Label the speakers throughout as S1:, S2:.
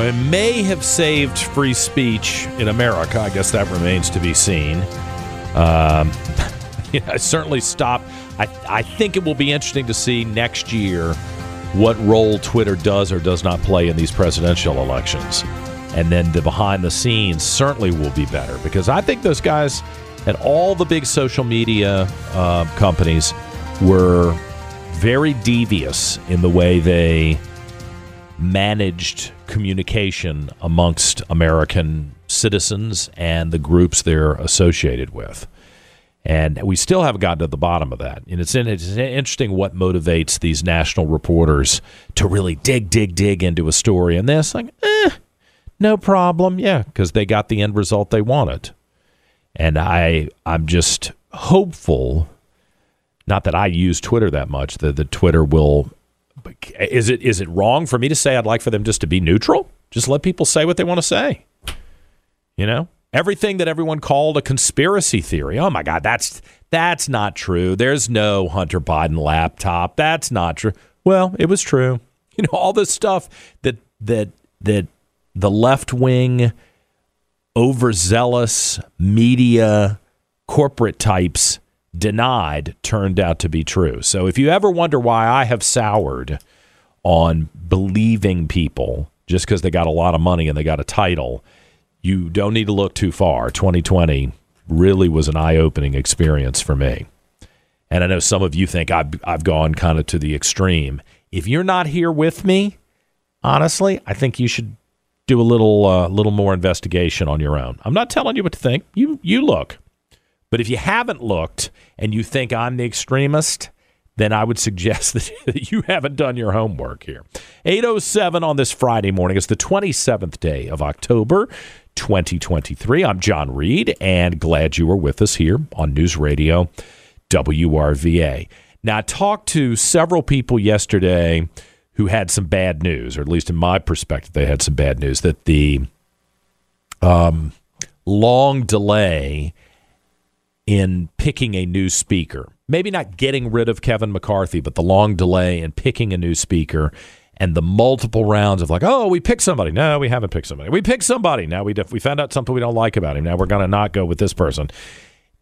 S1: It may have saved free speech in America. I guess that remains to be seen. Um, certainly stop. I, I think it will be interesting to see next year what role Twitter does or does not play in these presidential elections. And then the behind the scenes certainly will be better because I think those guys at all the big social media uh, companies were very devious in the way they managed communication amongst American citizens and the groups they're associated with. And we still haven't gotten to the bottom of that. And it's, in, it's interesting what motivates these national reporters to really dig, dig, dig into a story. And this, like, eh, no problem. Yeah, because they got the end result they wanted. And I, I'm just hopeful, not that I use Twitter that much, that the Twitter will is it is it wrong for me to say I'd like for them just to be neutral? Just let people say what they want to say. You know, everything that everyone called a conspiracy theory. Oh my God, that's that's not true. There's no Hunter Biden laptop. That's not true. Well, it was true. You know, all this stuff that that that the left wing, overzealous media corporate types denied turned out to be true. So if you ever wonder why I have soured on believing people just because they got a lot of money and they got a title, you don't need to look too far. 2020 really was an eye opening experience for me. And I know some of you think I've, I've gone kind of to the extreme. If you're not here with me, honestly, I think you should do a little uh, little more investigation on your own. I'm not telling you what to think. You you look. But if you haven't looked and you think I'm the extremist, then I would suggest that you haven't done your homework here. 807 on this Friday morning. It's the 27th day of October, 2023. I'm John Reed and glad you were with us here on News Radio WRVA. Now, I talked to several people yesterday who had some bad news, or at least in my perspective, they had some bad news that the um, long delay in picking a new speaker. Maybe not getting rid of Kevin McCarthy, but the long delay in picking a new speaker and the multiple rounds of like, oh, we picked somebody. No, we haven't picked somebody. We picked somebody. Now we we found out something we don't like about him. Now we're going to not go with this person.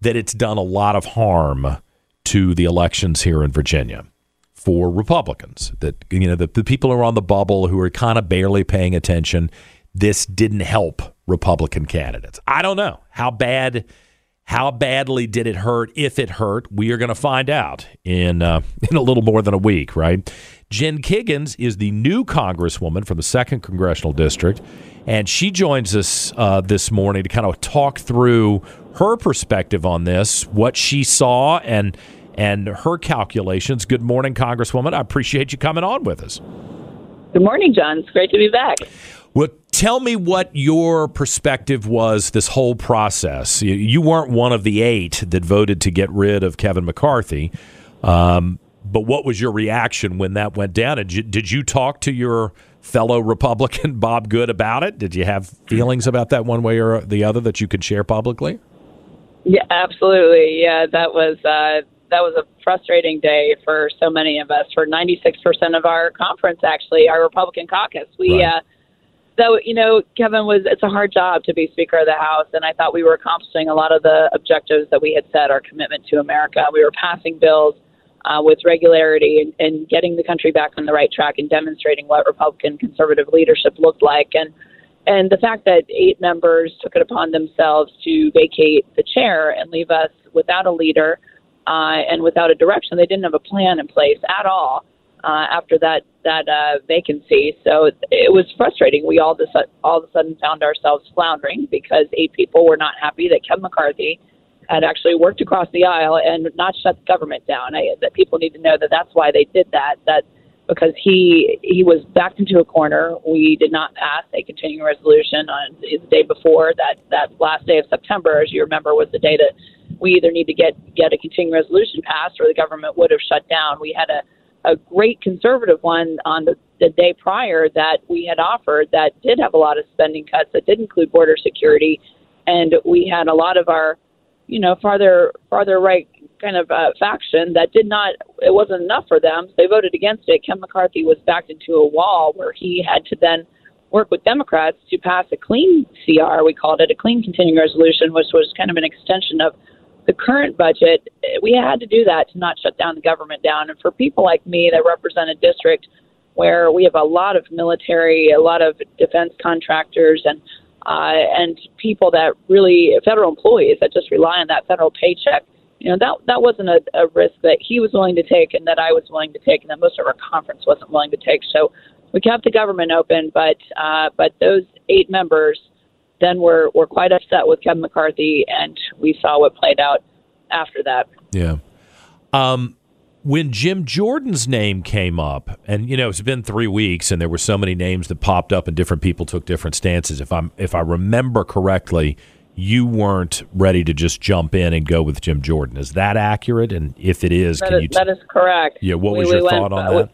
S1: That it's done a lot of harm to the elections here in Virginia for Republicans. That you know the, the people who are on the bubble who are kind of barely paying attention. This didn't help Republican candidates. I don't know how bad how badly did it hurt? If it hurt, we are going to find out in uh, in a little more than a week, right? Jen Kiggans is the new congresswoman from the second congressional district, and she joins us uh, this morning to kind of talk through her perspective on this, what she saw, and and her calculations. Good morning, Congresswoman. I appreciate you coming on with us.
S2: Good morning, John. It's great to be back.
S1: Well, tell me what your perspective was this whole process. You, you weren't one of the eight that voted to get rid of Kevin McCarthy. Um, but what was your reaction when that went down? Did you, did you talk to your fellow Republican Bob Good about it? Did you have feelings about that one way or the other that you could share publicly?
S2: Yeah, absolutely. Yeah, that was uh, that was a frustrating day for so many of us. For 96% of our conference, actually, our Republican caucus, we. Right. Uh, so you know, Kevin was. It's a hard job to be Speaker of the House, and I thought we were accomplishing a lot of the objectives that we had set. Our commitment to America. We were passing bills uh, with regularity and, and getting the country back on the right track and demonstrating what Republican conservative leadership looked like. And and the fact that eight members took it upon themselves to vacate the chair and leave us without a leader uh, and without a direction, they didn't have a plan in place at all uh, after that that uh, vacancy. So it was frustrating. We all, of, all of a sudden found ourselves floundering because eight people were not happy that Kevin McCarthy had actually worked across the aisle and not shut the government down. I, that people need to know that that's why they did that. That because he he was backed into a corner. We did not pass a continuing resolution on the day before that that last day of September, as you remember, was the day that we either need to get get a continuing resolution passed or the government would have shut down. We had a a great conservative one on the, the day prior that we had offered that did have a lot of spending cuts that did include border security, and we had a lot of our you know, farther farther right kind of uh, faction that did not it wasn't enough for them. So they voted against it. Ken McCarthy was backed into a wall where he had to then work with Democrats to pass a clean CR. We called it a clean continuing resolution, which was kind of an extension of the current budget. We had to do that to not shut down the government down. And for people like me that represent a district where we have a lot of military, a lot of defense contractors, and uh, and people that really federal employees that just rely on that federal paycheck. You know that that wasn't a, a risk that he was willing to take, and that I was willing to take, and that most of our conference wasn't willing to take. So we kept the government open, but uh, but those eight members then we were were quite upset with Kevin McCarthy, and we saw what played out after that.
S1: Yeah. Um, when Jim Jordan's name came up, and you know it's been three weeks, and there were so many names that popped up, and different people took different stances. If I'm if I remember correctly, you weren't ready to just jump in and go with Jim Jordan. Is that accurate? And if it is,
S2: that
S1: can
S2: is,
S1: you?
S2: T- that is correct.
S1: Yeah. What was your we thought went, on that?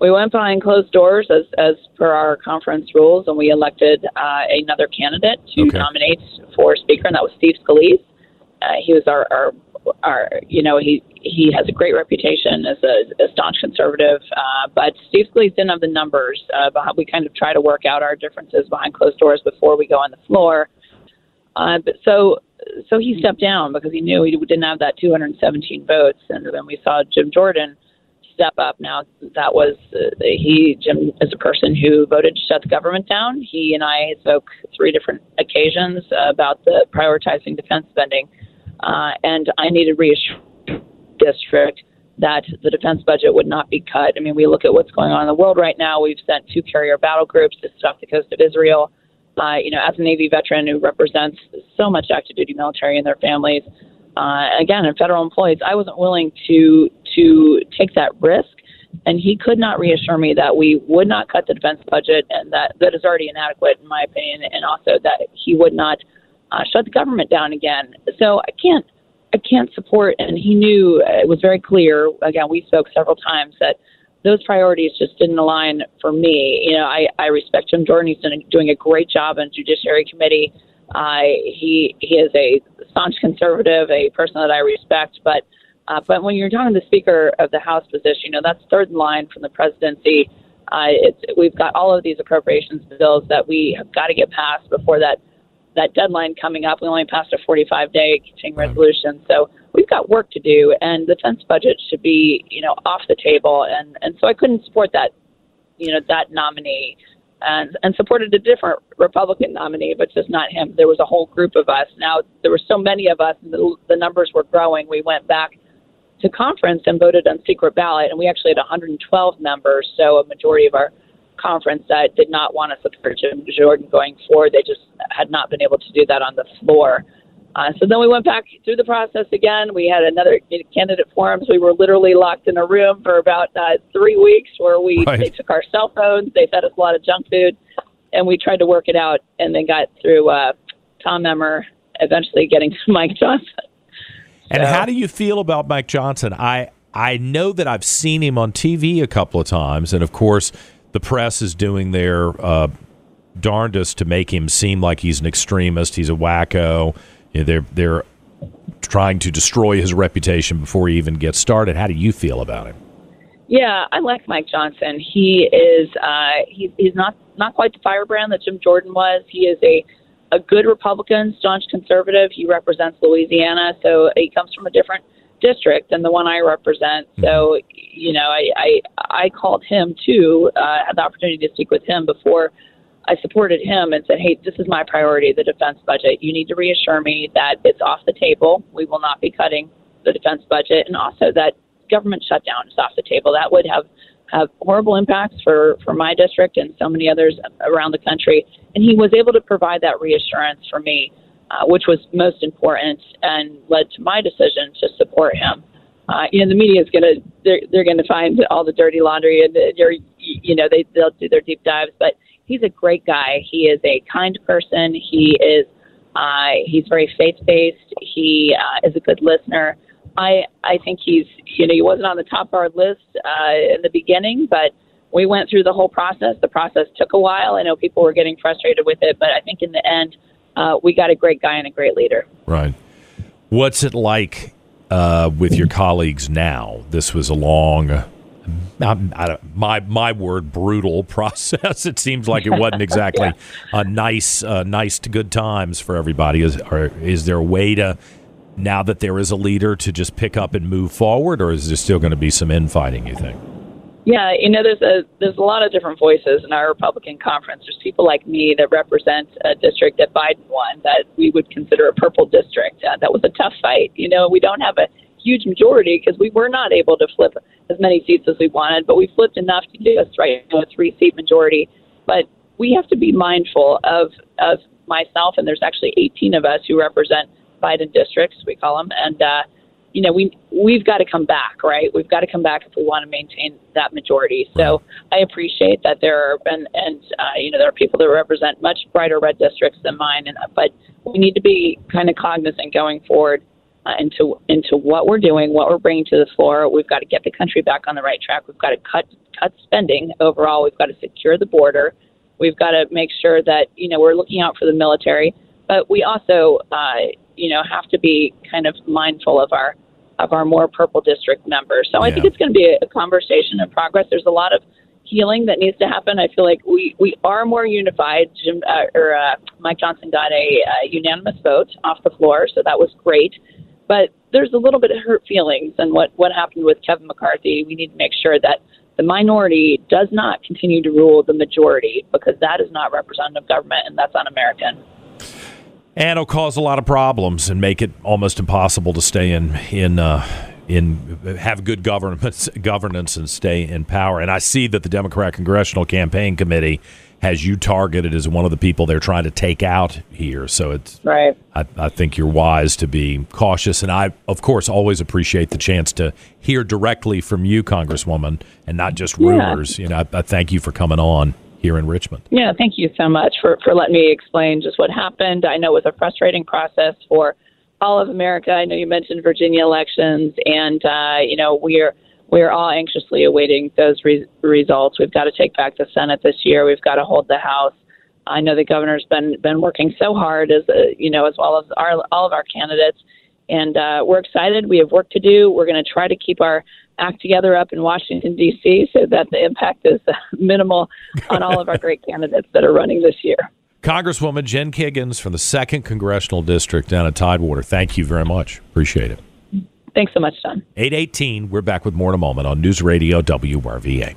S2: We, we went behind closed doors as as per our conference rules, and we elected uh, another candidate to okay. nominate for speaker, and that was Steve Scalise. Uh, he was our, our our you know he he has a great reputation as a, a staunch conservative, uh, but Steve Scalise didn't have the numbers. Uh, we kind of try to work out our differences behind closed doors before we go on the floor. Uh, but so so he stepped down because he knew he didn't have that 217 votes, and then we saw Jim Jordan step up. Now that was uh, he Jim is a person who voted to shut the government down. He and I spoke three different occasions about the prioritizing defense spending uh, and I needed reassurance district that the defense budget would not be cut. I mean, we look at what's going on in the world right now. We've sent two carrier battle groups to stop the coast of Israel. Uh, you know, as a Navy veteran who represents so much active duty military and their families, uh, again, and federal employees, I wasn't willing to to take that risk. And he could not reassure me that we would not cut the defense budget and that that is already inadequate, in my opinion, and also that he would not uh, shut the government down again. So I can't I can't support. And he knew uh, it was very clear. Again, we spoke several times that those priorities just didn't align for me. You know, I, I respect Jim Jordan. He's doing a great job on Judiciary Committee. Uh, he he is a staunch conservative, a person that I respect. But uh, but when you're talking to the Speaker of the House position, you know that's third in line from the presidency. Uh, it's, we've got all of these appropriations bills that we have got to get passed before that that deadline coming up. We only passed a 45 day continuing right. resolution, so we've got work to do. And the defense budget should be, you know, off the table. And and so I couldn't support that, you know, that nominee. And, and supported a different Republican nominee, but just not him. There was a whole group of us. Now there were so many of us, and the, the numbers were growing. We went back to conference and voted on secret ballot, and we actually had 112 members, so a majority of our conference that did not want to support Jim Jordan going forward. They just had not been able to do that on the floor. Uh, so then we went back through the process again. We had another candidate forums. We were literally locked in a room for about uh, three weeks, where we right. they took our cell phones, they fed us a lot of junk food, and we tried to work it out, and then got through uh, Tom Emmer, eventually getting to Mike Johnson.
S1: And how do you feel about Mike Johnson? I I know that I've seen him on TV a couple of times, and of course, the press is doing their uh, darndest to make him seem like he's an extremist. He's a wacko. You know, they're they're trying to destroy his reputation before he even gets started. How do you feel about him?
S2: Yeah, I like Mike Johnson. He is uh, he, he's not not quite the firebrand that Jim Jordan was. He is a a good Republican, staunch conservative. He represents Louisiana, so he comes from a different district than the one I represent. So, mm-hmm. you know, I I, I called him too, uh, had the opportunity to speak with him before I supported him and said, hey, this is my priority, the defense budget. You need to reassure me that it's off the table. We will not be cutting the defense budget, and also that government shutdown is off the table. That would have have horrible impacts for for my district and so many others around the country. And he was able to provide that reassurance for me, uh, which was most important and led to my decision to support him. Uh, you know, the media is going to they're, they're going to find all the dirty laundry and you're, you know they they'll do their deep dives, but he's a great guy. He is a kind person. He is uh, he's very faith based. He uh, is a good listener. I I think he's you know he wasn't on the top of our list uh, in the beginning, but we went through the whole process. The process took a while. I know people were getting frustrated with it, but I think in the end, uh, we got a great guy and a great leader.
S1: Right. What's it like uh, with your colleagues now? This was a long, uh, my my word, brutal process. It seems like it wasn't exactly yeah. a nice, uh, nice to good times for everybody. Is or is there a way to now that there is a leader to just pick up and move forward, or is there still going to be some infighting? You think?
S2: Yeah, you know, there's a there's a lot of different voices in our Republican conference. There's people like me that represent a district that Biden won, that we would consider a purple district. Uh, that was a tough fight. You know, we don't have a huge majority because we were not able to flip as many seats as we wanted, but we flipped enough to get us right a three seat majority. But we have to be mindful of of myself, and there's actually 18 of us who represent Biden districts, we call them, and uh, you know we we've got to come back, right? We've got to come back if we want to maintain that majority. So I appreciate that there are and and uh, you know there are people that represent much brighter red districts than mine, and but we need to be kind of cognizant going forward. Uh, into into what we're doing, what we're bringing to the floor. We've got to get the country back on the right track. We've got to cut cut spending overall. We've got to secure the border. We've got to make sure that you know we're looking out for the military, but we also uh, you know, have to be kind of mindful of our of our more purple district members. So yeah. I think it's going to be a, conversation in progress. There's a lot of healing that needs to happen. I feel like we we are more unified. Jim uh, or uh, Mike Johnson got a uh, unanimous vote off the floor, so that was great. But there's a little bit of hurt feelings, and what what happened with Kevin McCarthy. We need to make sure that the minority does not continue to rule the majority because that is not representative government, and that's un-American
S1: and it'll cause a lot of problems and make it almost impossible to stay in in uh, in have good governance governance and stay in power. And I see that the Democrat Congressional Campaign Committee has you targeted as one of the people they're trying to take out here. So it's
S2: right.
S1: I, I think you're wise to be cautious, and I, of course, always appreciate the chance to hear directly from you, Congresswoman, and not just rumors. Yeah. You know, I, I thank you for coming on here in Richmond.
S2: Yeah, thank you so much for, for letting me explain just what happened. I know it was a frustrating process for all of America. I know you mentioned Virginia elections, and uh, you know we're we're all anxiously awaiting those re- results. We've got to take back the Senate this year. We've got to hold the House. I know the governor's been been working so hard as a, you know as well as our all of our candidates, and uh, we're excited. We have work to do. We're going to try to keep our act together up in Washington, D.C., so that the impact is minimal on all of our great candidates that are running this year.
S1: Congresswoman Jen Kiggans from the 2nd Congressional District down at Tidewater, thank you very much. Appreciate it.
S2: Thanks so much, John.
S1: 818, we're back with more in a moment on News Radio WRVA.